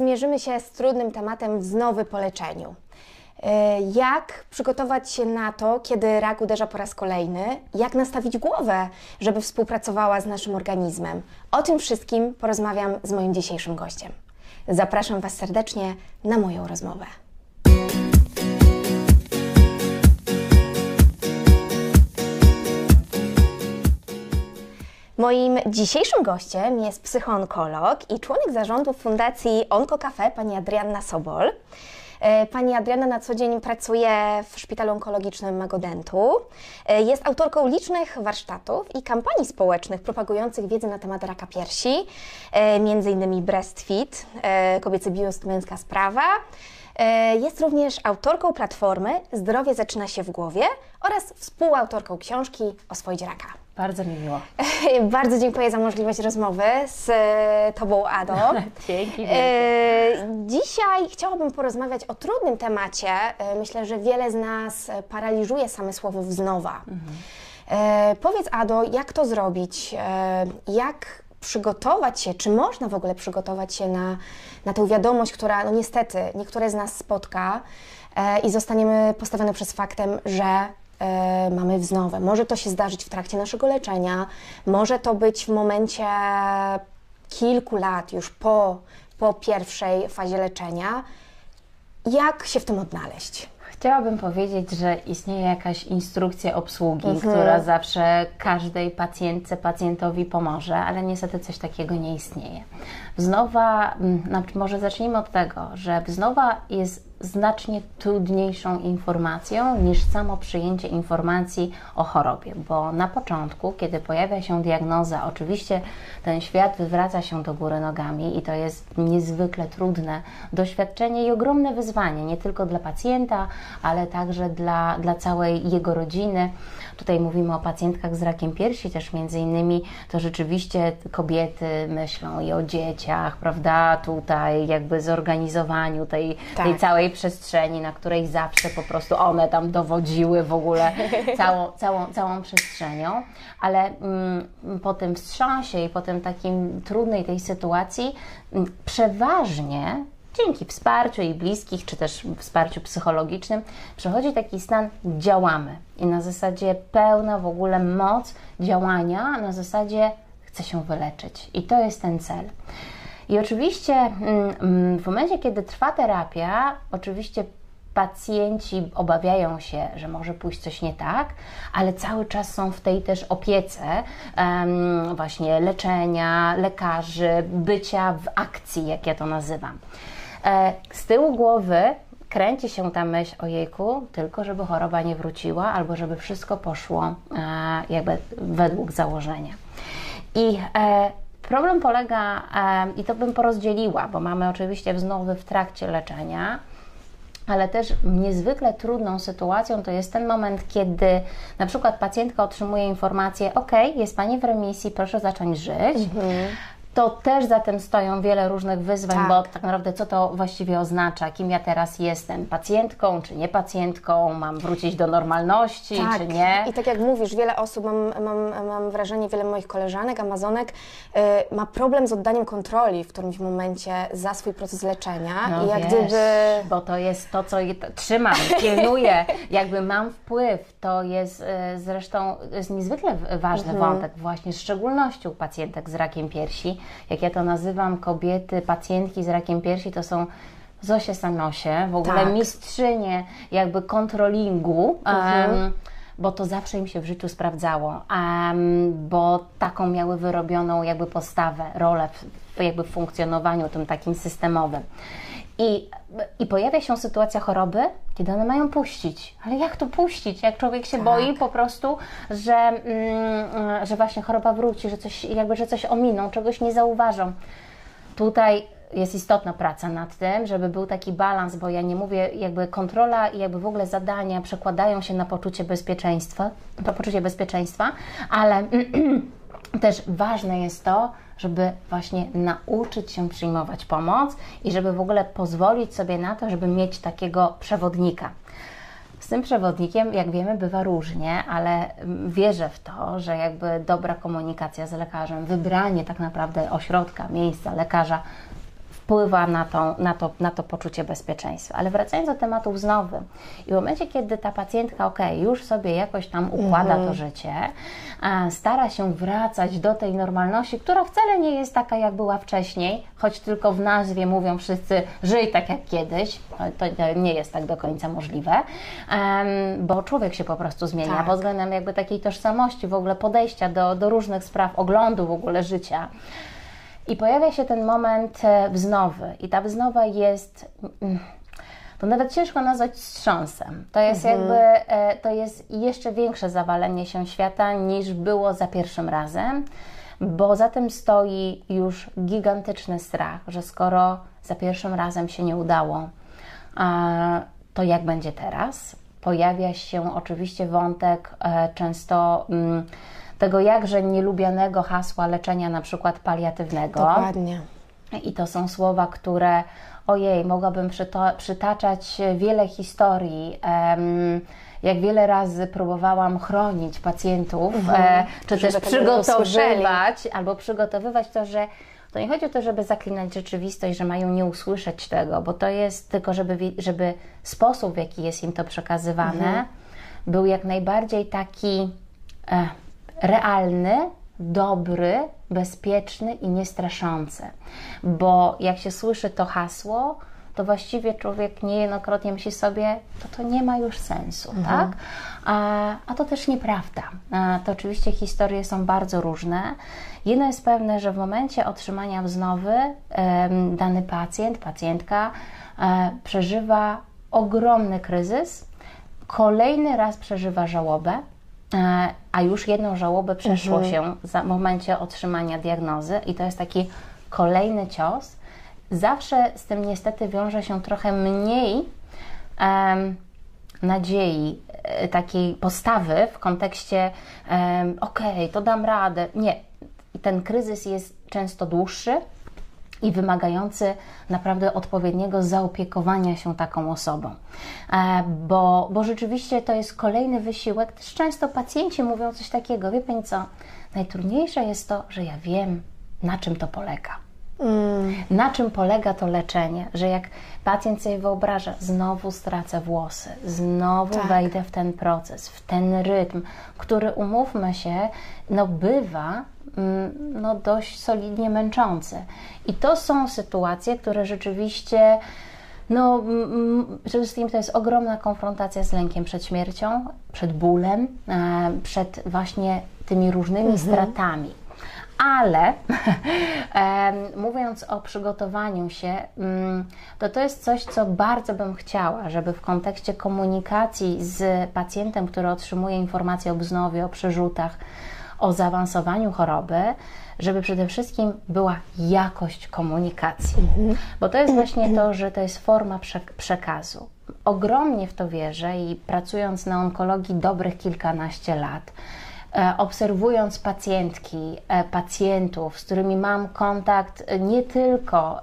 zmierzymy się z trudnym tematem wznowy po leczeniu. E, jak przygotować się na to, kiedy rak uderza po raz kolejny? Jak nastawić głowę, żeby współpracowała z naszym organizmem? O tym wszystkim porozmawiam z moim dzisiejszym gościem. Zapraszam Was serdecznie na moją rozmowę. Moim dzisiejszym gościem jest psychoonkolog i członek zarządu Fundacji Onko Cafe, pani Adrianna Sobol. E, pani Adriana na co dzień pracuje w Szpitalu Onkologicznym Magodentu. E, jest autorką licznych warsztatów i kampanii społecznych propagujących wiedzę na temat raka piersi, e, innymi Breastfeed, kobiecy biust, męska sprawa. Jest również autorką platformy Zdrowie zaczyna się w głowie oraz współautorką książki Oswoić raka. Bardzo mi miło. Bardzo dziękuję za możliwość rozmowy z e, Tobą, Ado. Dzięki. E, dzisiaj chciałabym porozmawiać o trudnym temacie. E, myślę, że wiele z nas paraliżuje same słowo wznowa. Mhm. Powiedz, Ado, jak to zrobić? Jak przygotować się, czy można w ogóle przygotować się na, na tę wiadomość, która no niestety niektóre z nas spotka i zostaniemy postawione przez faktem, że E, mamy wznowę. Może to się zdarzyć w trakcie naszego leczenia, może to być w momencie kilku lat, już po, po pierwszej fazie leczenia. Jak się w tym odnaleźć? Chciałabym powiedzieć, że istnieje jakaś instrukcja obsługi, mhm. która zawsze każdej pacjentce, pacjentowi pomoże, ale niestety coś takiego nie istnieje. Wznowa, mm, może zacznijmy od tego, że wznowa jest znacznie trudniejszą informacją niż samo przyjęcie informacji o chorobie, bo na początku, kiedy pojawia się diagnoza, oczywiście ten świat wywraca się do góry nogami i to jest niezwykle trudne doświadczenie i ogromne wyzwanie, nie tylko dla pacjenta, ale także dla, dla całej jego rodziny. Tutaj mówimy o pacjentkach z rakiem piersi, też między innymi to rzeczywiście kobiety myślą i o dzieciach, prawda, tutaj jakby zorganizowaniu tej, tak. tej całej przestrzeni, na której zawsze po prostu one tam dowodziły w ogóle całą, całą, całą przestrzenią, ale mm, po tym wstrząsie i po tym takim trudnej tej sytuacji mm, przeważnie dzięki wsparciu i bliskich, czy też wsparciu psychologicznym, przechodzi taki stan działamy i na zasadzie pełna w ogóle moc działania, na zasadzie chcę się wyleczyć i to jest ten cel. I oczywiście mm, mm, w momencie, kiedy trwa terapia, oczywiście pacjenci obawiają się, że może pójść coś nie tak, ale cały czas są w tej też opiece właśnie leczenia, lekarzy, bycia w akcji, jak ja to nazywam. E, z tyłu głowy kręci się ta myśl o jejku, tylko żeby choroba nie wróciła, albo żeby wszystko poszło e, jakby według założenia. I e, problem polega, i to bym porozdzieliła, bo mamy oczywiście wznowy w trakcie leczenia, ale też niezwykle trudną sytuacją to jest ten moment, kiedy na przykład pacjentka otrzymuje informację: OK, jest Pani w remisji, proszę zacząć żyć. Mhm to też za tym stoją wiele różnych wyzwań, tak. bo tak naprawdę co to właściwie oznacza, kim ja teraz jestem, pacjentką czy nie pacjentką, mam wrócić do normalności tak. czy nie. I tak jak mówisz, wiele osób, mam, mam, mam wrażenie, wiele moich koleżanek, amazonek yy, ma problem z oddaniem kontroli w którymś momencie za swój proces leczenia no i jak wiesz, gdyby... bo to jest to, co trzymam, pilnuję, jakby mam wpływ, to jest yy, zresztą jest niezwykle ważny mhm. wątek właśnie, z szczególnością pacjentek z rakiem piersi, jak ja to nazywam, kobiety, pacjentki z rakiem piersi to są Zosie Sanosie, w ogóle tak. mistrzynie jakby kontrolingu. Mhm. Um, bo to zawsze im się w życiu sprawdzało, um, bo taką miały wyrobioną jakby postawę, rolę w, w jakby funkcjonowaniu tym takim systemowym. I, I pojawia się sytuacja choroby, kiedy one mają puścić. Ale jak to puścić? Jak człowiek się tak. boi po prostu, że, mm, że właśnie choroba wróci, że coś, jakby, że coś ominą, czegoś nie zauważą. Tutaj jest istotna praca nad tym, żeby był taki balans, bo ja nie mówię, jakby kontrola i jakby w ogóle zadania przekładają się na poczucie bezpieczeństwa, poczucie bezpieczeństwa, ale też ważne jest to, żeby właśnie nauczyć się przyjmować pomoc i żeby w ogóle pozwolić sobie na to, żeby mieć takiego przewodnika. Z tym przewodnikiem, jak wiemy, bywa różnie, ale wierzę w to, że jakby dobra komunikacja z lekarzem, wybranie tak naprawdę ośrodka, miejsca, lekarza wpływa na to, na, to, na to poczucie bezpieczeństwa. Ale wracając do tematu wznowy, i w momencie, kiedy ta pacjentka, ok, już sobie jakoś tam układa to życie, stara się wracać do tej normalności, która wcale nie jest taka, jak była wcześniej, choć tylko w nazwie mówią wszyscy, żyj tak jak kiedyś, to nie jest tak do końca możliwe, bo człowiek się po prostu zmienia tak. pod względem jakby takiej tożsamości, w ogóle podejścia do, do różnych spraw, oglądu w ogóle życia. I pojawia się ten moment e, wznowy. I ta wznowa jest. Mm, to nawet ciężko nazwać wstrząsem. To jest mhm. jakby, e, to jest jeszcze większe zawalenie się świata niż było za pierwszym razem, bo za tym stoi już gigantyczny strach, że skoro za pierwszym razem się nie udało, to jak będzie teraz? Pojawia się oczywiście wątek e, często mm, tego jakże nielubianego hasła leczenia na przykład paliatywnego. Dokładnie. I to są słowa, które ojej, mogłabym przytaczać wiele historii. Um, jak wiele razy próbowałam chronić pacjentów, mhm. e, czy Żeby też przygotowywać, albo przygotowywać to, że to nie chodzi o to, żeby zaklinać rzeczywistość, że mają nie usłyszeć tego, bo to jest tylko, żeby, żeby sposób, w jaki jest im to przekazywane, mhm. był jak najbardziej taki e, realny, dobry, bezpieczny i niestraszący. Bo jak się słyszy to hasło, to właściwie człowiek niejednokrotnie myśli sobie, to to nie ma już sensu, mhm. tak? A, a to też nieprawda. A, to oczywiście historie są bardzo różne. Jedno jest pewne, że w momencie otrzymania wznowy dany pacjent, pacjentka e, przeżywa ogromny kryzys, kolejny raz przeżywa żałobę, a już jedną żałobę przeszło mhm. się w momencie otrzymania diagnozy i to jest taki kolejny cios. Zawsze z tym niestety wiąże się trochę mniej um, nadziei, e, takiej postawy w kontekście um, okej, okay, to dam radę. Nie, ten kryzys jest często dłuższy, i wymagający naprawdę odpowiedniego zaopiekowania się taką osobą. E, bo, bo rzeczywiście to jest kolejny wysiłek. Też często pacjenci mówią coś takiego, wie Pani co, najtrudniejsze jest to, że ja wiem, na czym to polega. Mm. Na czym polega to leczenie? Że jak pacjent sobie wyobraża, znowu stracę włosy, znowu tak. wejdę w ten proces, w ten rytm, który umówmy się, no bywa no dość solidnie męczący. I to są sytuacje, które rzeczywiście no, przede wszystkim to jest ogromna konfrontacja z lękiem przed śmiercią, przed bólem, e, przed właśnie tymi różnymi mhm. stratami ale mówiąc o przygotowaniu się, mm, to to jest coś, co bardzo bym chciała, żeby w kontekście komunikacji z pacjentem, który otrzymuje informacje o wznowie, o przerzutach, o zaawansowaniu choroby, żeby przede wszystkim była jakość komunikacji. Bo to jest właśnie to, że to jest forma przekazu. Ogromnie w to wierzę i pracując na onkologii dobrych kilkanaście lat, E, obserwując pacjentki, e, pacjentów, z którymi mam kontakt e, nie tylko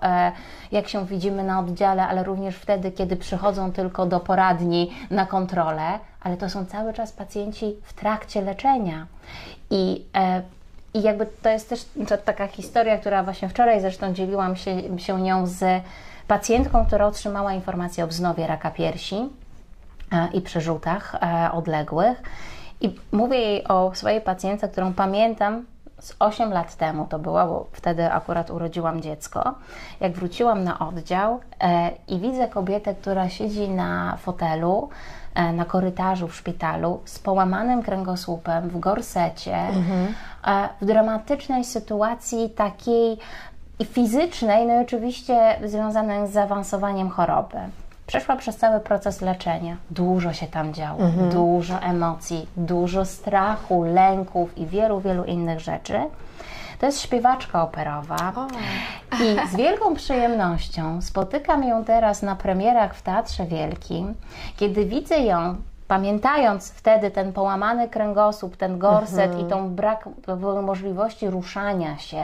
jak się widzimy na oddziale, ale również wtedy, kiedy przychodzą tylko do poradni na kontrolę, ale to są cały czas pacjenci w trakcie leczenia. I i jakby to jest też taka historia, która właśnie wczoraj zresztą dzieliłam się, się nią z pacjentką, która otrzymała informację o wznowie raka piersi i przerzutach odległych. I mówię jej o swojej pacjentce, którą pamiętam z 8 lat temu to była, bo wtedy akurat urodziłam dziecko. Jak wróciłam na oddział e, i widzę kobietę, która siedzi na fotelu, e, na korytarzu w szpitalu z połamanym kręgosłupem, w gorsecie, mhm. e, w dramatycznej sytuacji takiej i fizycznej, no i oczywiście związanej z zaawansowaniem choroby. Przeszła przez cały proces leczenia. Dużo się tam działo, mhm. dużo emocji, dużo strachu, lęków i wielu, wielu innych rzeczy. To jest śpiewaczka operowa o. i z wielką przyjemnością spotykam ją teraz na premierach w Teatrze Wielkim, kiedy widzę ją pamiętając wtedy ten połamany kręgosłup, ten gorset mhm. i tą brak możliwości ruszania się,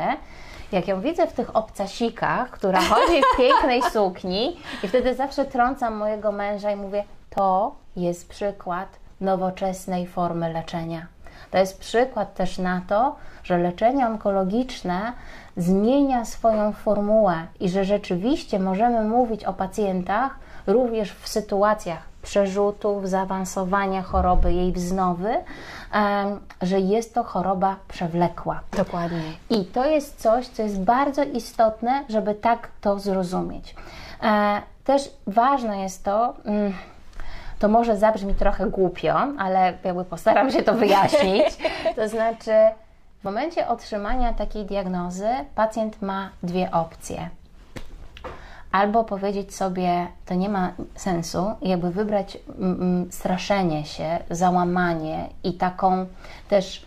jak ją widzę w tych obcasikach, która chodzi w pięknej sukni i wtedy zawsze trącam mojego męża i mówię, to jest przykład nowoczesnej formy leczenia. To jest przykład też na to, że leczenie onkologiczne zmienia swoją formułę i że rzeczywiście możemy mówić o pacjentach również w sytuacjach przerzutów, zaawansowania choroby, jej wznowy, że jest to choroba przewlekła. Dokładnie. I to jest coś, co jest bardzo istotne, żeby tak to zrozumieć. E, też ważne jest to, mm, to może zabrzmi trochę głupio, ale jakby postaram się to wyjaśnić. To znaczy, w momencie otrzymania takiej diagnozy pacjent ma dwie opcje. Albo powiedzieć sobie, to nie ma sensu, jakby wybrać mm, mm, straszenie się, załamanie i taką też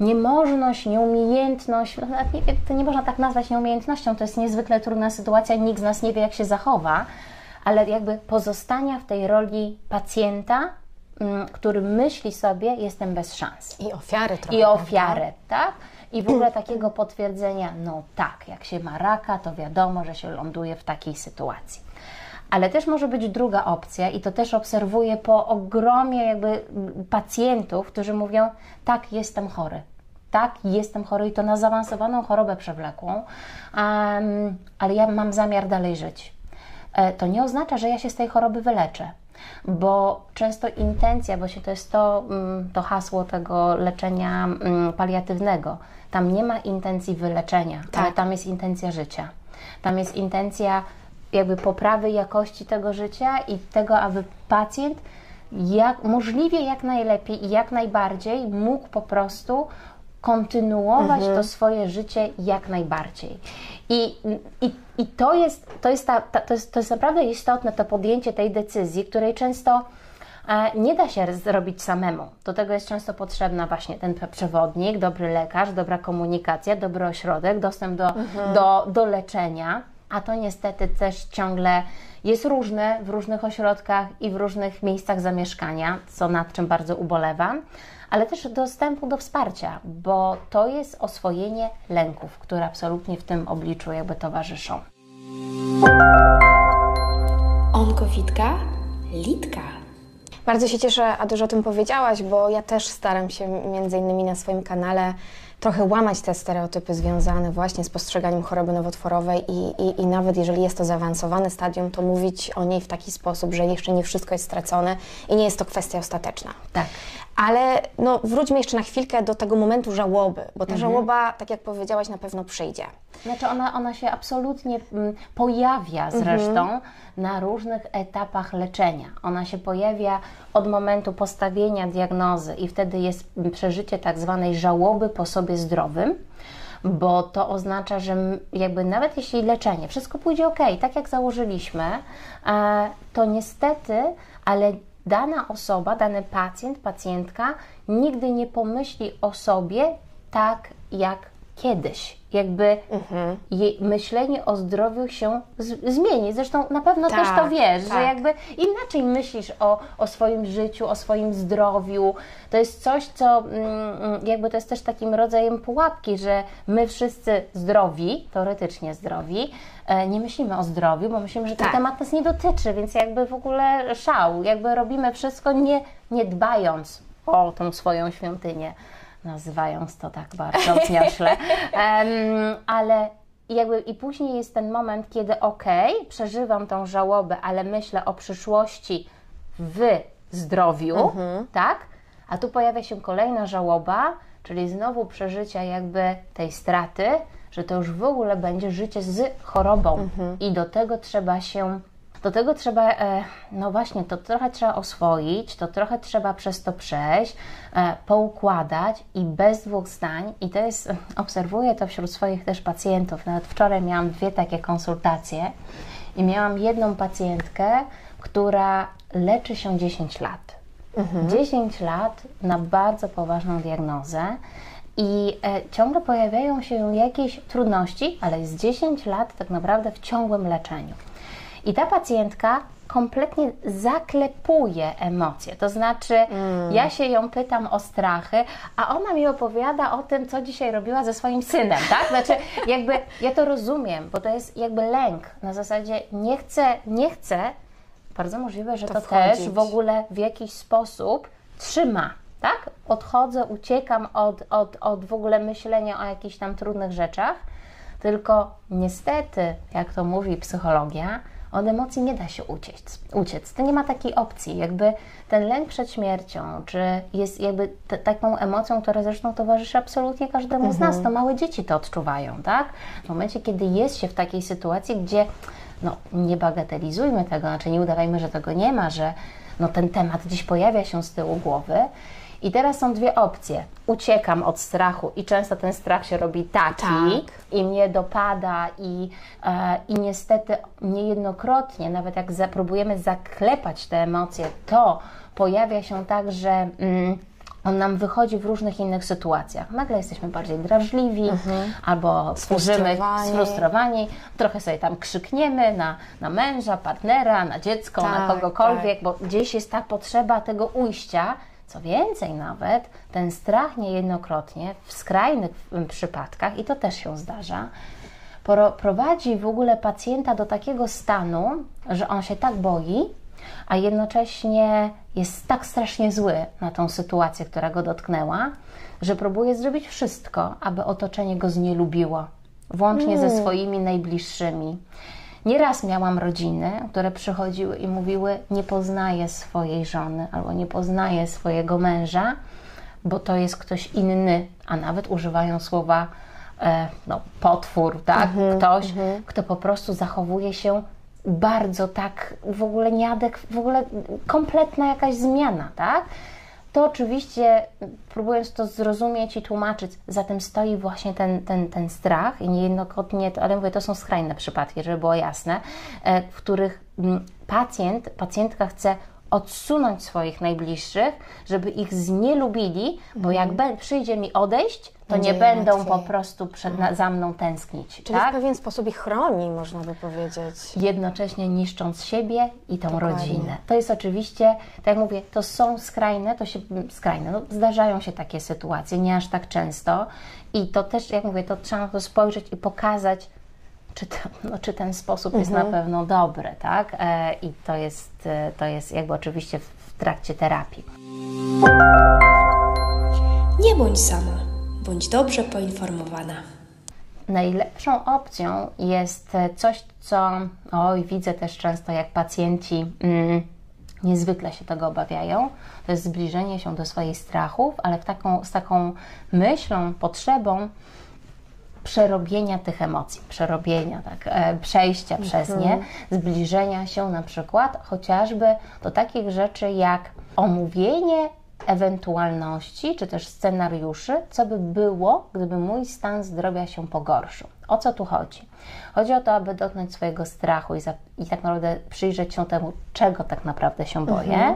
niemożność, nieumiejętność, no nawet nie, to nie można tak nazwać nieumiejętnością, to jest niezwykle trudna sytuacja, nikt z nas nie wie, jak się zachowa, ale jakby pozostania w tej roli pacjenta, mm, który myśli sobie, jestem bez szans. I ofiary trochę. I prawda? ofiarę, tak? I w ogóle takiego potwierdzenia, no tak, jak się ma raka, to wiadomo, że się ląduje w takiej sytuacji. Ale też może być druga opcja, i to też obserwuję po ogromie jakby mm, pacjentów, którzy mówią, tak, jestem chory. Tak, jestem chory i to na zaawansowaną chorobę przewlekłą, em, ale ja mam zamiar dalej żyć. E, To nie oznacza, że ja się z tej choroby wyleczę, bo często intencja, się to jest to, mm, to hasło tego leczenia mm, paliatywnego. Tam nie ma intencji wyleczenia, ale Tak. tam jest intencja życia. Tam jest intencja jakby poprawy jakości tego życia i tego, aby pacjent jak, możliwie jak najlepiej i jak najbardziej mógł po prostu kontynuować to swoje życie jak najbardziej. I, i, i to, jest, to, jest ta, ta, to, jest, to jest naprawdę istotne, to podjęcie tej decyzji, której często e, nie da się zrobić samemu. Do tego jest często potrzebna właśnie ten przewodnik, dobry lekarz, dobra komunikacja, dobry ośrodek, dostęp do, do, do leczenia. A to niestety też ciągle jest różne w różnych ośrodkach i w różnych miejscach zamieszkania, co nad czym bardzo ubolewam, ale też dostępu do wsparcia, bo to jest oswojenie lęków, które absolutnie w tym obliczu jakby towarzyszą. Onkowitka, litka. Bardzo się cieszę, Adu, że o tym powiedziałaś, bo ja też staram się między innymi na swoim kanale trochę łamać te stereotypy związane właśnie z postrzeganiem choroby nowotworowej i, i, i nawet jeżeli jest to zaawansowane stadium, to mówić o niej w taki sposób, że jeszcze nie wszystko jest stracone i nie jest to kwestia ostateczna. Tak. Ale no, wróćmy jeszcze na chwilkę do tego momentu żałoby, bo ta żałoba, tak jak powiedziałaś, na pewno przyjdzie. Znaczy ona, ona się absolutnie mm, pojawia zresztą na różnych etapach leczenia. Ona się pojawia od momentu postawienia diagnozy i wtedy jest przeżycie tak zwanej żałoby po sobie zdrowym, bo to oznacza, że jakby nawet jeśli leczenie, wszystko pójdzie ok, tak jak założyliśmy, e, to niestety, ale dana osoba, dany pacjent, pacjentka nigdy nie pomyśli o sobie tak jak kiedyś. Jakby jej myślenie o zdrowiu się z- zmieni. Zresztą na pewno Tak, też to wiesz, że tak. jakby inaczej myślisz o, o swoim życiu, o swoim zdrowiu. To jest coś, co mm, jakby to jest też takim rodzajem pułapki, że my wszyscy zdrowi, teoretycznie zdrowi, e, nie myślimy o zdrowiu, bo myślimy, że ten Tak. temat nas nie dotyczy, więc jakby w ogóle szał. Jakby robimy wszystko nie, nie dbając o tą swoją świątynię nazywając to tak bardzo zniośle. Em, ale jakby i później jest ten moment, kiedy okej, przeżywam tą żałobę, ale myślę o przyszłości w zdrowiu, tak? A tu pojawia się kolejna żałoba, czyli znowu przeżycia jakby tej straty, że to już w ogóle będzie życie z chorobą i do tego trzeba się do tego trzeba, e, no właśnie, to trochę trzeba oswoić, to trochę trzeba przez to przejść, e, poukładać i bez dwóch zdań, i to jest, obserwuję to wśród swoich też pacjentów. Nawet wczoraj miałam dwie takie konsultacje i miałam jedną pacjentkę, która leczy się 10 lat. 10 lat na bardzo poważną diagnozę. I e, ciągle pojawiają się jakieś trudności, ale jest 10 lat tak naprawdę w ciągłym leczeniu. I ta pacjentka kompletnie zaklepuje emocje. To znaczy, ja się ją pytam o strachy, a ona mi opowiada o tym, co dzisiaj robiła ze swoim synem, tak? Znaczy, jakby ja to rozumiem, bo to jest jakby lęk. Na zasadzie nie chcę, nie chcę. Bardzo możliwe, że To to, też w ogóle w jakiś sposób trzyma tak? Odchodzę, uciekam od, od, od w ogóle myślenia o jakichś tam trudnych rzeczach, tylko niestety, jak to mówi psychologia, od emocji nie da się uciec. uciec. To nie ma takiej opcji. Jakby ten lęk przed śmiercią, czy jest jakby t- taką emocją, która zresztą towarzyszy absolutnie każdemu Mhm. z nas, to małe dzieci to odczuwają, tak? W momencie, kiedy jest się w takiej sytuacji, gdzie no, nie bagatelizujmy tego, znaczy nie udawajmy, że tego nie ma, że no, ten temat gdzieś pojawia się z tyłu głowy. I teraz są dwie opcje. Uciekam od strachu i często ten strach się robi taki Tak. i mnie dopada i, e, i niestety niejednokrotnie, nawet jak zapróbujemy zaklepać te emocje, to pojawia się tak, że mm, on nam wychodzi w różnych innych sytuacjach. Nagle jesteśmy bardziej drażliwi albo służymy Sfrustrowani. sfrustrowani, trochę sobie tam krzykniemy na, na męża, partnera, na dziecko, na Tak, kogokolwiek, bo gdzieś jest ta potrzeba tego ujścia. Co więcej, nawet ten strach niejednokrotnie w skrajnych mm, przypadkach, i to też się zdarza, prowadzi w ogóle pacjenta do takiego stanu, że on się tak boi, a jednocześnie jest tak strasznie zły na tą sytuację, która go dotknęła, że próbuje zrobić wszystko, aby otoczenie go znielubiło, włącznie ze swoimi najbliższymi. Nieraz miałam rodziny, które przychodziły i mówiły: Nie poznaję swojej żony albo nie poznaję swojego męża, bo to jest ktoś inny, a nawet używają słowa e, no, potwór, tak? Ktoś, kto po prostu zachowuje się bardzo tak, w ogóle nieadek, w ogóle kompletna jakaś zmiana, tak? To oczywiście, próbując to zrozumieć i tłumaczyć, za tym stoi właśnie ten, ten, ten strach i niejednokrotnie, ale mówię, to są skrajne przypadki, żeby było jasne, e, w których mm, pacjent, pacjentka chce odsunąć swoich najbliższych, żeby ich znielubili, bo jak be- przyjdzie mi odejść, to Będzie nie będą łatwiej. po prostu przed, na, za mną tęsknić. Czyli tak? w pewien sposób ich chroni, można by powiedzieć. jednocześnie niszcząc siebie i tą Dokładnie. rodzinę. To jest oczywiście, tak jak mówię, to są skrajne, to się skrajne, no, zdarzają się takie sytuacje, nie aż tak często i to też, jak mówię, to trzeba na to spojrzeć i pokazać, czy, to, no, czy ten sposób jest na pewno dobry, tak? E, I to jest, e, to jest jakby oczywiście w, w trakcie terapii. Nie bądź sama, bądź dobrze poinformowana. Najlepszą opcją jest e, coś, co oj, widzę też często, jak pacjenci mm, niezwykle się tego obawiają. To jest zbliżenie się do swoich strachów, ale w taką, z taką myślą, potrzebą przerobienia tych emocji, przerobienia, tak, e, przejścia przez nie, zbliżenia się na przykład chociażby do takich rzeczy jak omówienie ewentualności czy też scenariuszy, co by było, gdyby mój stan zdrowia się pogorszył. O co tu chodzi? Chodzi o to, aby dotknąć swojego strachu i, za, i tak naprawdę przyjrzeć się temu, czego tak naprawdę się boję.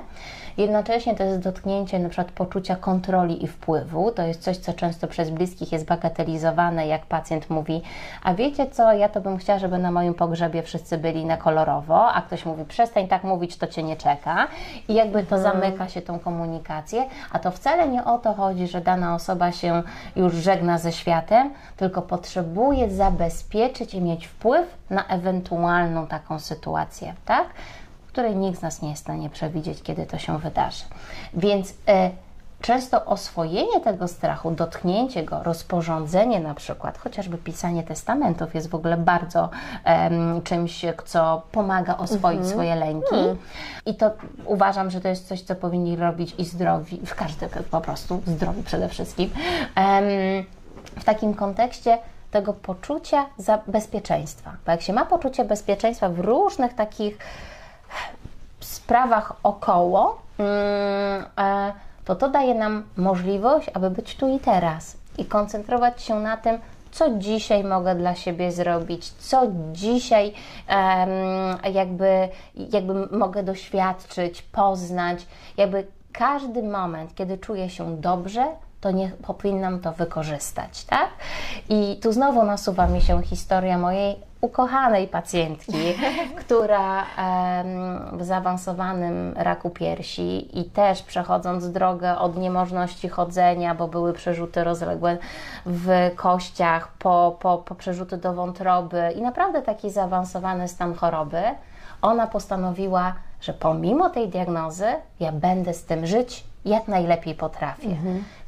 Jednocześnie to jest dotknięcie na przykład poczucia kontroli i wpływu. To jest coś, co często przez bliskich jest bagatelizowane, jak pacjent mówi, a wiecie co, ja to bym chciała, żeby na moim pogrzebie wszyscy byli na kolorowo, a ktoś mówi, przestań tak mówić, to Cię nie czeka. I jakby to zamyka się tą komunikację, a to wcale nie o to chodzi, że dana osoba się już żegna ze światem, tylko potrzebuje zabezpieczyć mieć wpływ na ewentualną taką sytuację, tak? której nikt z nas nie jest w stanie przewidzieć, kiedy to się wydarzy. Więc e, często oswojenie tego strachu, dotknięcie go, rozporządzenie na przykład, chociażby pisanie testamentów jest w ogóle bardzo czymś, co pomaga oswoić swoje lęki. I to uważam, że to jest coś, co powinni robić i zdrowi, w każdym po prostu zdrowi przede wszystkim. W takim kontekście tego poczucia bezpieczeństwa. Bo jak się ma poczucie bezpieczeństwa w różnych takich sprawach około, mm, e, to to daje nam możliwość, aby być tu i teraz i koncentrować się na tym, co dzisiaj mogę dla siebie zrobić, co dzisiaj jakby, jakby mogę doświadczyć, poznać. Jakby każdy moment, kiedy czuję się dobrze, to nie powinnam to wykorzystać, tak? I tu znowu nasuwa mi się historia mojej ukochanej pacjentki, która w zaawansowanym raku piersi i też przechodząc drogę od niemożności chodzenia, bo były przerzuty rozległe w kościach, po, po, po przerzuty do wątroby i naprawdę taki zaawansowany stan choroby, ona postanowiła, że pomimo tej diagnozy ja będę z tym żyć jak najlepiej potrafię.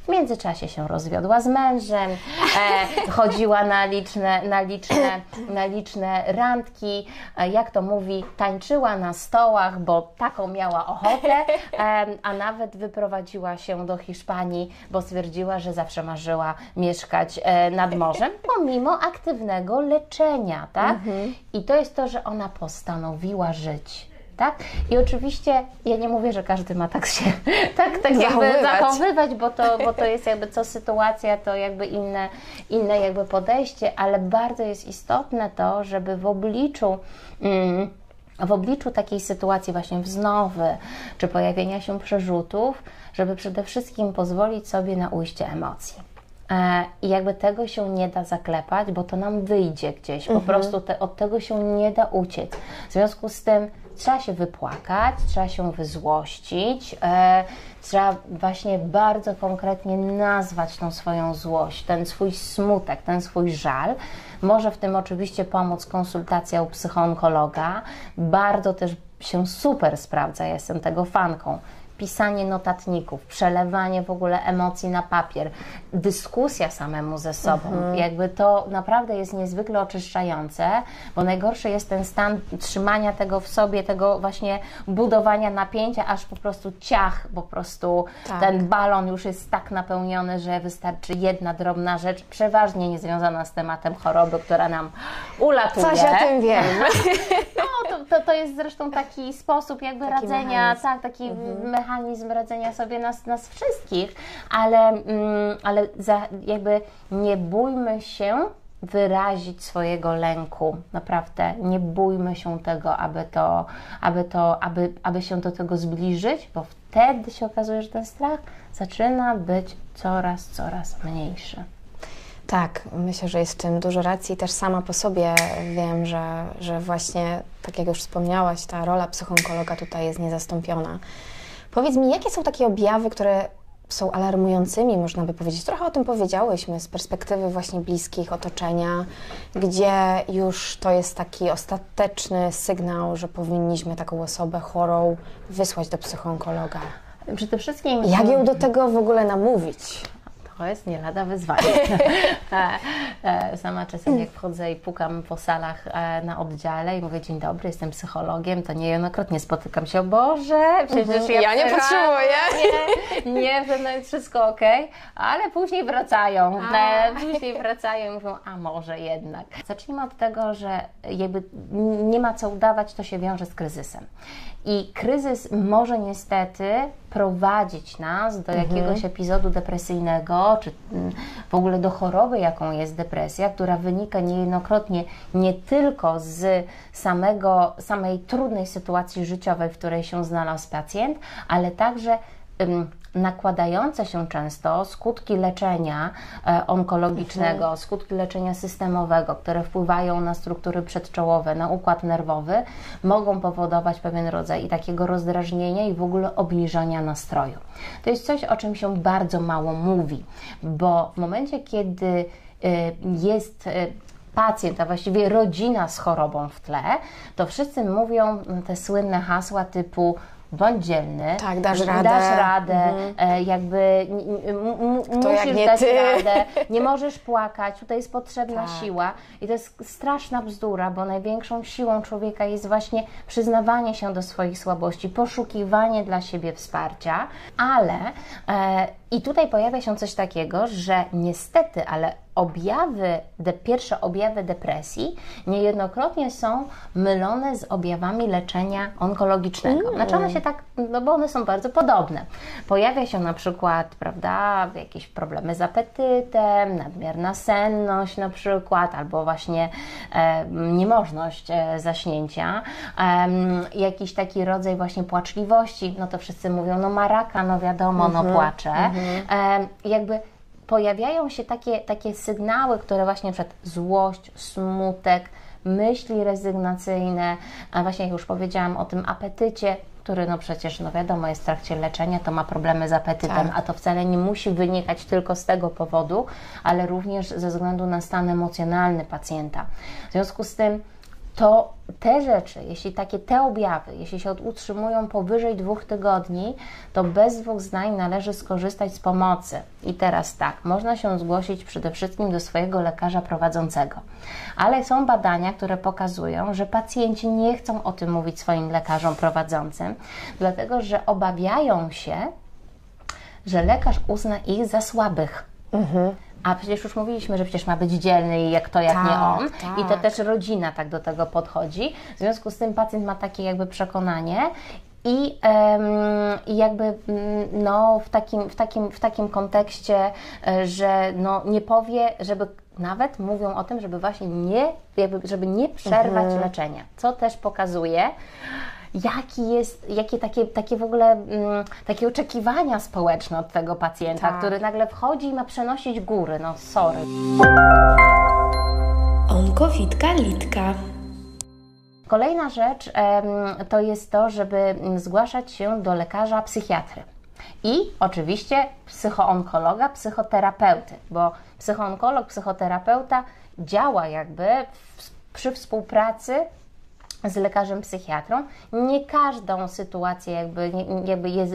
W międzyczasie się rozwiodła z mężem, e, chodziła na liczne, na, liczne, na liczne randki, e, jak to mówi, tańczyła na stołach, bo taką miała ochotę, e, a nawet wyprowadziła się do Hiszpanii, bo stwierdziła, że zawsze marzyła mieszkać e, nad morzem, pomimo aktywnego leczenia, tak? I to jest to, że ona postanowiła żyć. Tak? I oczywiście ja nie mówię, że każdy ma tak się tak, tak jakby Zachowywać. zachowywać, bo to, bo to jest jakby co sytuacja, to jakby inne, inne jakby podejście, ale bardzo jest istotne to, żeby w obliczu mm, w obliczu takiej sytuacji właśnie wznowy czy pojawienia się przerzutów, żeby przede wszystkim pozwolić sobie na ujście emocji. E, I jakby tego się nie da zaklepać, bo to nam wyjdzie gdzieś. Po prostu te, od tego się nie da uciec. W związku z tym trzeba się wypłakać, trzeba się wyzłościć, e, trzeba właśnie bardzo konkretnie nazwać tą swoją złość, ten swój smutek, ten swój żal. Może w tym oczywiście pomóc konsultacja u psychoonkologa. Bardzo też się super sprawdza, jestem tego fanką pisanie notatników, przelewanie w ogóle emocji na papier, dyskusja samemu ze sobą. Jakby to naprawdę jest niezwykle oczyszczające, bo najgorszy jest ten stan trzymania tego w sobie, tego właśnie budowania napięcia, aż po prostu ciach, po prostu Tak. ten balon już jest tak napełniony, że wystarczy jedna drobna rzecz, przeważnie niezwiązana z tematem choroby, która nam ulatuje. Coś o tym wiem. To, to, jest zresztą taki sposób jakby Taki radzenia, mechanizm. tak, taki mechanizm radzenia sobie nas, nas wszystkich, ale, mm, ale za, jakby nie bójmy się wyrazić swojego lęku. Naprawdę nie bójmy się tego, aby to, aby to, aby, aby się do tego zbliżyć, bo wtedy się okazuje, że ten strach zaczyna być coraz, coraz mniejszy. Tak, myślę, że jest w tym dużo racji. Też sama po sobie wiem, że, że właśnie, tak jak już wspomniałaś, ta rola psychonkologa tutaj jest niezastąpiona. Powiedz mi, jakie są takie objawy, które są alarmującymi, można by powiedzieć? Trochę o tym powiedziałyśmy z perspektywy właśnie bliskich, otoczenia, gdzie już to jest taki ostateczny sygnał, że powinniśmy taką osobę chorą wysłać do psychoonkologa. Przede wszystkim Jak ją do tego w ogóle namówić? To jest nie lada wyzwanie. E, e, Sama czasem jak wchodzę i pukam po salach e, na oddziale i mówię dzień dobry, jestem psychologiem, to niejednokrotnie spotykam się, o Boże, przecież ja, Ja nie potrzebuję. Nie, nie, mną jest wszystko ok, ale później wracają, e, później wracają i mówią, a może jednak. Zacznijmy od tego, że jakby nie ma co udawać, to się wiąże z kryzysem. I kryzys może niestety prowadzić nas do jakiegoś epizodu depresyjnego, czy mm, w ogóle do choroby, jaką jest depresja, która wynika niejednokrotnie nie tylko z samego, samej trudnej sytuacji życiowej, w której się znalazł pacjent, ale także nakładające się często skutki leczenia e, onkologicznego, skutki leczenia systemowego, które wpływają na struktury przedczołowe, na układ nerwowy, mogą powodować pewien rodzaj i takiego rozdrażnienia i w ogóle obniżania nastroju. To jest coś, o czym się bardzo mało mówi, bo w momencie, kiedy y, jest y, pacjent, a właściwie rodzina z chorobą w tle, to wszyscy mówią te słynne hasła typu bądź dzielny, Tak, dasz radę. dasz radę e, jakby n- n- m- m- To jak musisz nie dać ty. radę, nie możesz płakać, tutaj jest potrzebna Tak. siła i to jest straszna bzdura, bo największą siłą człowieka jest właśnie przyznawanie się do swoich słabości, poszukiwanie dla siebie wsparcia, ale e, i tutaj pojawia się coś takiego, że niestety, ale objawy, de, pierwsze objawy depresji niejednokrotnie są mylone z objawami leczenia onkologicznego. Znaczy one się tak, no bo one są bardzo podobne. Pojawia się na przykład, prawda, jakieś problemy z apetytem, nadmierna senność na przykład, albo właśnie e, niemożność e, zaśnięcia, em, jakiś taki rodzaj właśnie płaczliwości, no to wszyscy mówią, no ma raka, no wiadomo, no płacze. Em, jakby pojawiają się takie, takie sygnały, które właśnie przed złość, smutek, myśli rezygnacyjne, a właśnie jak już powiedziałam o tym apetycie, który no przecież, no wiadomo, jest w trakcie leczenia, to ma problemy z apetytem, Tak. a to wcale nie musi wynikać tylko z tego powodu, ale również ze względu na stan emocjonalny pacjenta. W związku z tym to te rzeczy, jeśli takie te objawy, jeśli się utrzymują powyżej dwóch tygodni, to bez dwóch zdań należy skorzystać z pomocy. I teraz tak, można się zgłosić przede wszystkim do swojego lekarza prowadzącego. Ale są badania, które pokazują, że pacjenci nie chcą o tym mówić swoim lekarzom prowadzącym, dlatego że obawiają się, że lekarz uzna ich za słabych. A przecież już mówiliśmy, że przecież ma być dzielny i jak to, jak nie Tak, on. tak. I to też rodzina tak do tego podchodzi. W związku z tym pacjent ma takie jakby przekonanie. I, jakby mm, no, w, takim, w, takim, w takim kontekście, e, że no, nie powie, żeby nawet mówią o tym, żeby właśnie nie, jakby, żeby nie przerwać leczenia, co też pokazuje, jaki jest, jakie takie, takie w ogóle mm, takie oczekiwania społeczne od tego pacjenta, Tak. który nagle wchodzi i ma przenosić góry. No sorry. Onkowitka Litka. Kolejna rzecz em, to jest to, żeby zgłaszać się do lekarza psychiatry. I oczywiście psychoonkologa, psychoterapeuty, bo psychoonkolog, psychoterapeuta działa jakby w, przy współpracy z lekarzem psychiatrą. Nie każdą sytuację, jakby, nie, jakby, jest,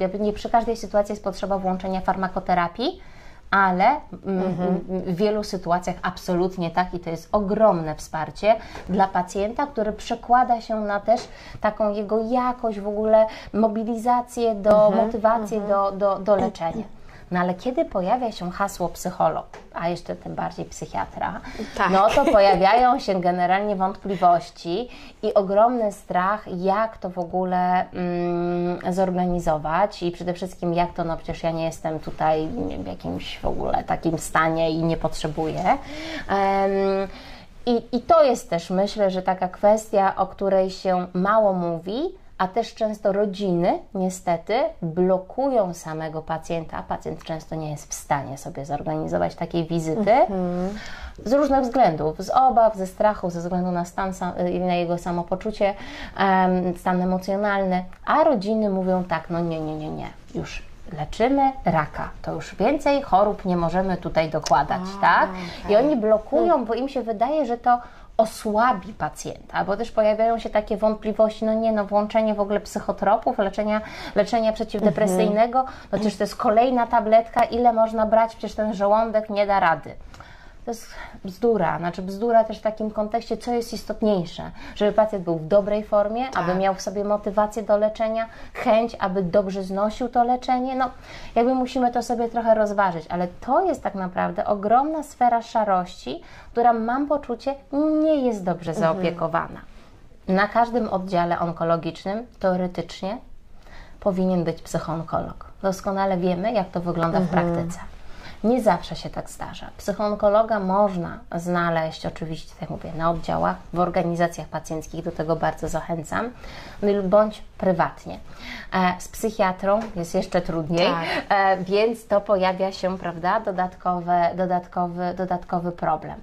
jakby nie przy każdej sytuacji jest potrzeba włączenia farmakoterapii, ale mm, w wielu sytuacjach absolutnie tak i to jest ogromne wsparcie dla pacjenta, który przekłada się na też taką jego jakość, w ogóle mobilizację, do, motywację do, do, do leczenia. No ale kiedy pojawia się hasło psycholog, a jeszcze tym bardziej psychiatra, Tak. no to pojawiają się generalnie wątpliwości i ogromny strach, jak to w ogóle mm, zorganizować i przede wszystkim jak to, no przecież ja nie jestem tutaj w jakimś w ogóle takim stanie i nie potrzebuję. Em, i, I to jest też, myślę, że taka kwestia, o której się mało mówi, a też często rodziny niestety blokują samego pacjenta. a Pacjent często nie jest w stanie sobie zorganizować takiej wizyty. Z różnych względów, z obaw, ze strachu, ze względu na stan, y, na jego samopoczucie, stan emocjonalny, a rodziny mówią tak, no nie, nie, nie, nie, już leczymy raka, to już więcej chorób nie możemy tutaj dokładać, tak? I oni blokują, bo im się wydaje, że to osłabi pacjenta, bo też pojawiają się takie wątpliwości, no nie, no włączenie w ogóle psychotropów, leczenia, leczenia przeciwdepresyjnego, no przecież to jest kolejna tabletka, ile można brać, przecież ten żołądek nie da rady. To jest bzdura, znaczy bzdura też w takim kontekście, co jest istotniejsze, żeby pacjent był w dobrej formie, aby miał w sobie motywację do leczenia, chęć, aby dobrze znosił to leczenie, no jakby musimy to sobie trochę rozważyć, ale to jest tak naprawdę ogromna sfera szarości, która mam poczucie nie jest dobrze zaopiekowana. Na każdym oddziale onkologicznym teoretycznie powinien być psychoonkolog. Doskonale wiemy, jak to wygląda w praktyce. Nie zawsze się tak zdarza. Psychoonkologa można znaleźć oczywiście, tak mówię, na oddziałach, w organizacjach pacjenckich, do tego bardzo zachęcam, bądź prywatnie. E, Z psychiatrą jest jeszcze trudniej, Tak. e, więc to pojawia się, prawda, dodatkowe, dodatkowy, dodatkowy problem.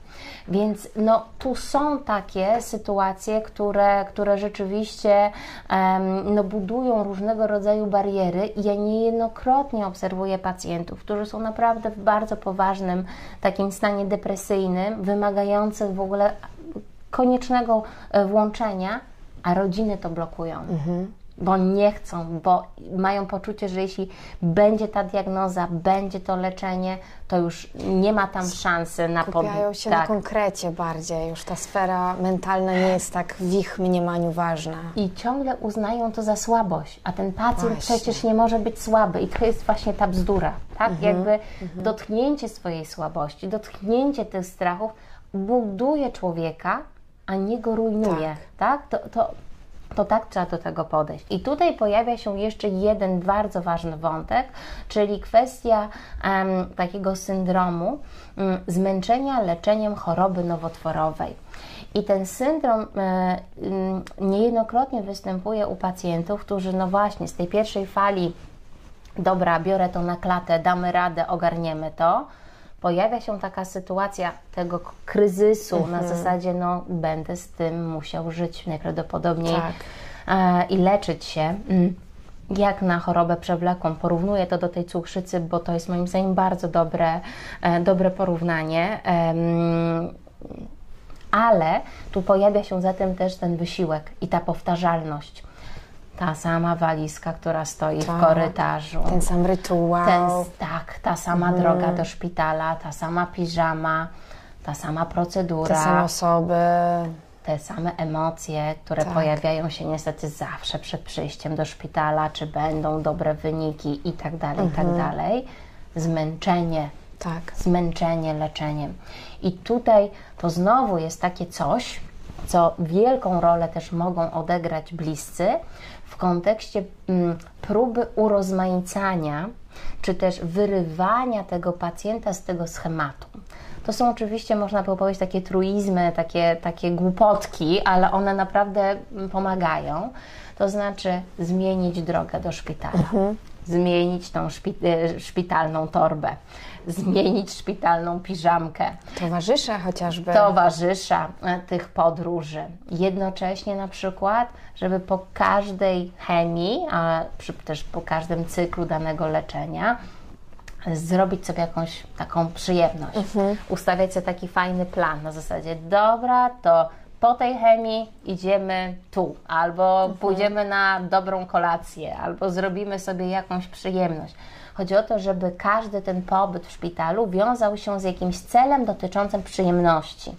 Więc no, tu są takie sytuacje, które, które rzeczywiście no, budują różnego rodzaju bariery i ja niejednokrotnie obserwuję pacjentów, którzy są naprawdę w bardzo poważnym takim stanie depresyjnym, wymagających w ogóle koniecznego e, włączenia, a rodziny to blokują. Bo nie chcą, bo mają poczucie, że jeśli będzie ta diagnoza, będzie to leczenie, to już nie ma tam szansy na pod- Skupiają się tak. na konkrecie bardziej. Już ta sfera mentalna nie jest tak w ich mniemaniu ważna. I ciągle uznają to za słabość, a ten pacjent Właśnie. przecież nie może być słaby i to jest właśnie ta bzdura, tak? Jakby dotknięcie swojej słabości, dotknięcie tych strachów buduje człowieka, a nie go rujnuje, tak? To, to, to tak trzeba do tego podejść. I tutaj pojawia się jeszcze jeden bardzo ważny wątek, czyli kwestia em, takiego syndromu mm, zmęczenia leczeniem choroby nowotworowej. I ten syndrom e, mm, niejednokrotnie występuje u pacjentów, którzy no właśnie z tej pierwszej fali dobra, biorę to na klatę, damy radę, ogarniemy to. Pojawia się taka sytuacja tego kryzysu na zasadzie, no będę z tym musiał żyć najprawdopodobniej Tak. e, i leczyć się. Mm. Jak na chorobę przewlekłą. Porównuję to do tej cukrzycy, bo to jest moim zdaniem bardzo dobre, e, dobre porównanie. Ale tu pojawia się zatem też ten wysiłek i ta powtarzalność. Ta sama walizka, która stoi w Tak. korytarzu. Ten sam rytuał. Ten, tak, ta sama droga do szpitala, ta sama piżama, ta sama procedura, Te same osoby. te same emocje, które Tak. pojawiają się niestety zawsze przed przyjściem do szpitala, czy będą dobre wyniki i tak dalej, i tak Mhm. dalej. Zmęczenie, Tak. zmęczenie leczeniem. I tutaj to znowu jest takie coś, co wielką rolę też mogą odegrać bliscy w kontekście mm, próby urozmaicania, czy też wyrywania tego pacjenta z tego schematu. To są oczywiście, można by powiedzieć, takie truizmy, takie, takie głupotki, ale one naprawdę mm, pomagają. To znaczy zmienić drogę do szpitala, zmienić tą e, szpitalną torbę, zmienić szpitalną piżamkę, Towarzysze chociażby. towarzysza e, tych podróży. Jednocześnie na przykład, żeby po każdej chemii, a też po każdym cyklu danego leczenia, zrobić sobie jakąś taką przyjemność. Ustawiać sobie taki fajny plan na zasadzie, dobra, to po tej chemii idziemy tu, albo pójdziemy na dobrą kolację, albo zrobimy sobie jakąś przyjemność. Chodzi o to, żeby każdy ten pobyt w szpitalu wiązał się z jakimś celem dotyczącym przyjemności.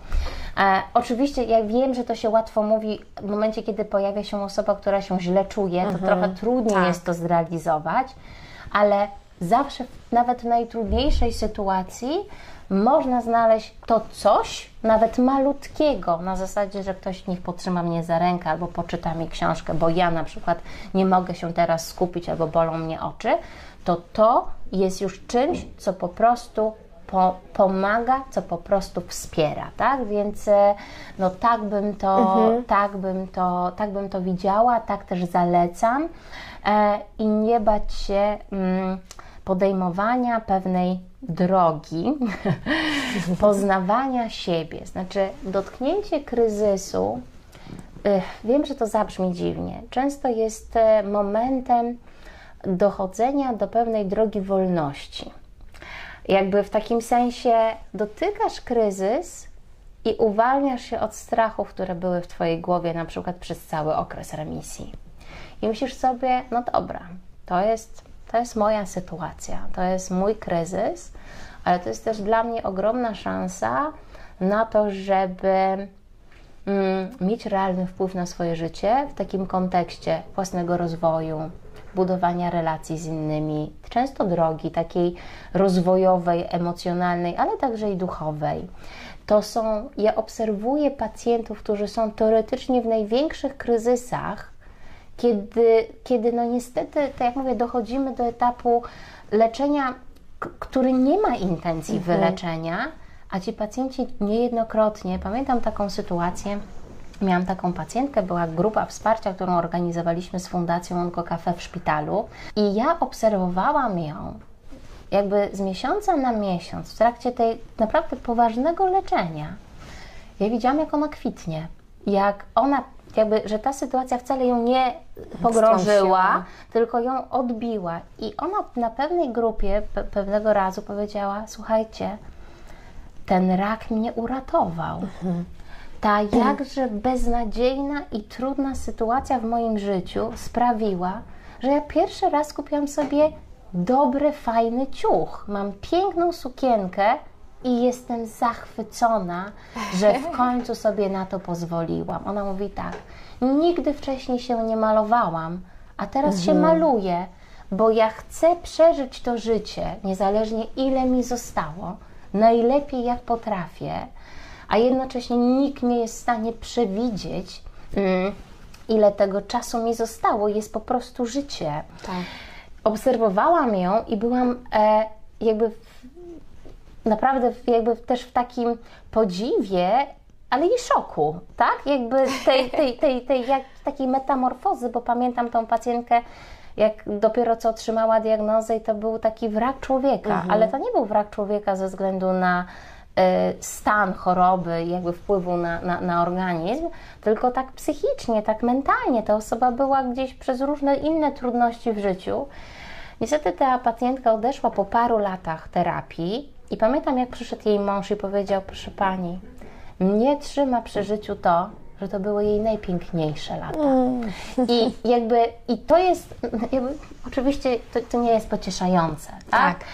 E, oczywiście ja wiem, że to się łatwo mówi w momencie, kiedy pojawia się osoba, która się źle czuje, to trochę trudniej Tak. jest to zrealizować, ale zawsze, nawet w najtrudniejszej sytuacji, można znaleźć to coś, nawet malutkiego, na zasadzie, że ktoś niech potrzyma mnie za rękę albo poczyta mi książkę, bo ja na przykład nie mogę się teraz skupić albo bolą mnie oczy, to to jest już czymś, co po prostu po, pomaga, co po prostu wspiera, tak? Więc e, no tak bym to, tak bym to, tak bym to widziała, tak też zalecam e, i nie bać się mm, podejmowania pewnej drogi, poznawania siebie. Znaczy, dotknięcie kryzysu, y, wiem, że to zabrzmi dziwnie, często jest e, momentem dochodzenia do pewnej drogi wolności. Jakby w takim sensie dotykasz kryzys i uwalniasz się od strachów, które były w Twojej głowie, na przykład przez cały okres remisji. I myślisz sobie, no dobra, to jest, to jest moja sytuacja, to jest mój kryzys, ale to jest też dla mnie ogromna szansa na to, żeby mm, mieć realny wpływ na swoje życie w takim kontekście własnego rozwoju, budowania relacji z innymi, często drogi takiej rozwojowej, emocjonalnej, ale także i duchowej. To są, ja obserwuję pacjentów, którzy są teoretycznie w największych kryzysach, kiedy, kiedy no niestety, tak jak mówię, dochodzimy do etapu leczenia, który nie ma intencji wyleczenia, a ci pacjenci niejednokrotnie, pamiętam taką sytuację, miałam taką pacjentkę, była grupa wsparcia, którą organizowaliśmy z Fundacją Onkocafe w szpitalu i ja obserwowałam ją jakby z miesiąca na miesiąc w trakcie tej naprawdę poważnego leczenia. Ja widziałam, jak ona kwitnie, jak ona, jakby, że ta sytuacja wcale ją nie pogrążyła, tylko ją odbiła. I ona na pewnej grupie pe- pewnego razu powiedziała: Słuchajcie, ten rak mnie uratował. Ta jakże beznadziejna i trudna sytuacja w moim życiu sprawiła, że ja pierwszy raz kupiłam sobie dobry, fajny ciuch. Mam piękną sukienkę i jestem zachwycona, że w końcu sobie na to pozwoliłam. Ona mówi tak: Nigdy wcześniej się nie malowałam, a teraz się maluję, bo ja chcę przeżyć to życie, niezależnie ile mi zostało, najlepiej jak potrafię a jednocześnie nikt nie jest w stanie przewidzieć, mm, ile tego czasu mi zostało. Jest po prostu życie. Tak. Obserwowałam ją i byłam e, jakby w, naprawdę jakby też w takim podziwie, ale i szoku, tak? Jakby tej, tej, tej, tej jak, takiej metamorfozy, bo pamiętam tą pacjentkę, jak dopiero co otrzymała diagnozę i to był taki wrak człowieka, ale to nie był wrak człowieka ze względu na e, stan choroby, jakby wpływu na, na, na organizm, tylko tak psychicznie, tak mentalnie. Ta osoba była gdzieś przez różne inne trudności w życiu. Niestety ta pacjentka odeszła po paru latach terapii i pamiętam, jak przyszedł jej mąż i powiedział: Proszę pani, mnie trzyma przy życiu to, że to były jej najpiękniejsze lata. I jakby, i to jest, jakby, oczywiście to, to nie jest pocieszające, tak? Tak.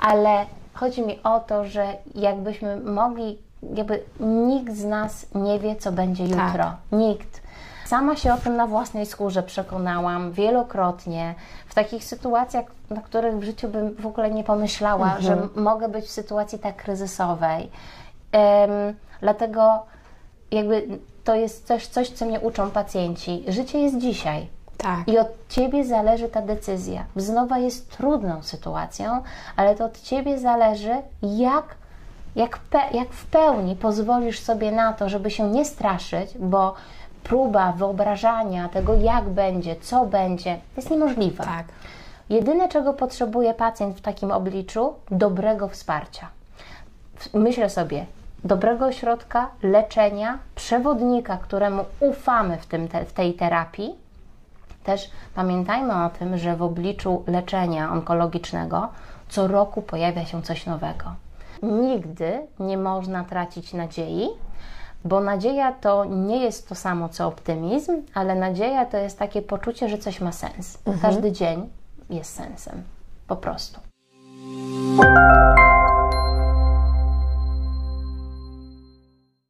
Ale chodzi mi o to, że jakbyśmy mogli, jakby nikt z nas nie wie, co będzie jutro. Nikt. Sama się o tym na własnej skórze przekonałam wielokrotnie w takich sytuacjach, na których w życiu bym w ogóle nie pomyślała, że m- mogę być w sytuacji tak kryzysowej. Em, dlatego jakby to jest coś, coś, co mnie uczą pacjenci. Życie jest dzisiaj. Tak. I od ciebie zależy ta decyzja. Wznowa jest trudną sytuacją, ale to od ciebie zależy, jak, jak, pe, jak w pełni pozwolisz sobie na to, żeby się nie straszyć, bo próba wyobrażania tego, jak będzie, co będzie, jest niemożliwa. Tak. Jedyne, czego potrzebuje pacjent w takim obliczu, dobrego wsparcia. Myślę sobie, dobrego ośrodka, leczenia, przewodnika, któremu ufamy w, tym, te, w tej terapii. Też pamiętajmy o tym, że w obliczu leczenia onkologicznego co roku pojawia się coś nowego. Nigdy nie można tracić nadziei, bo nadzieja to nie jest to samo co optymizm, ale nadzieja to jest takie poczucie, że coś ma sens. Każdy dzień jest sensem. Po prostu.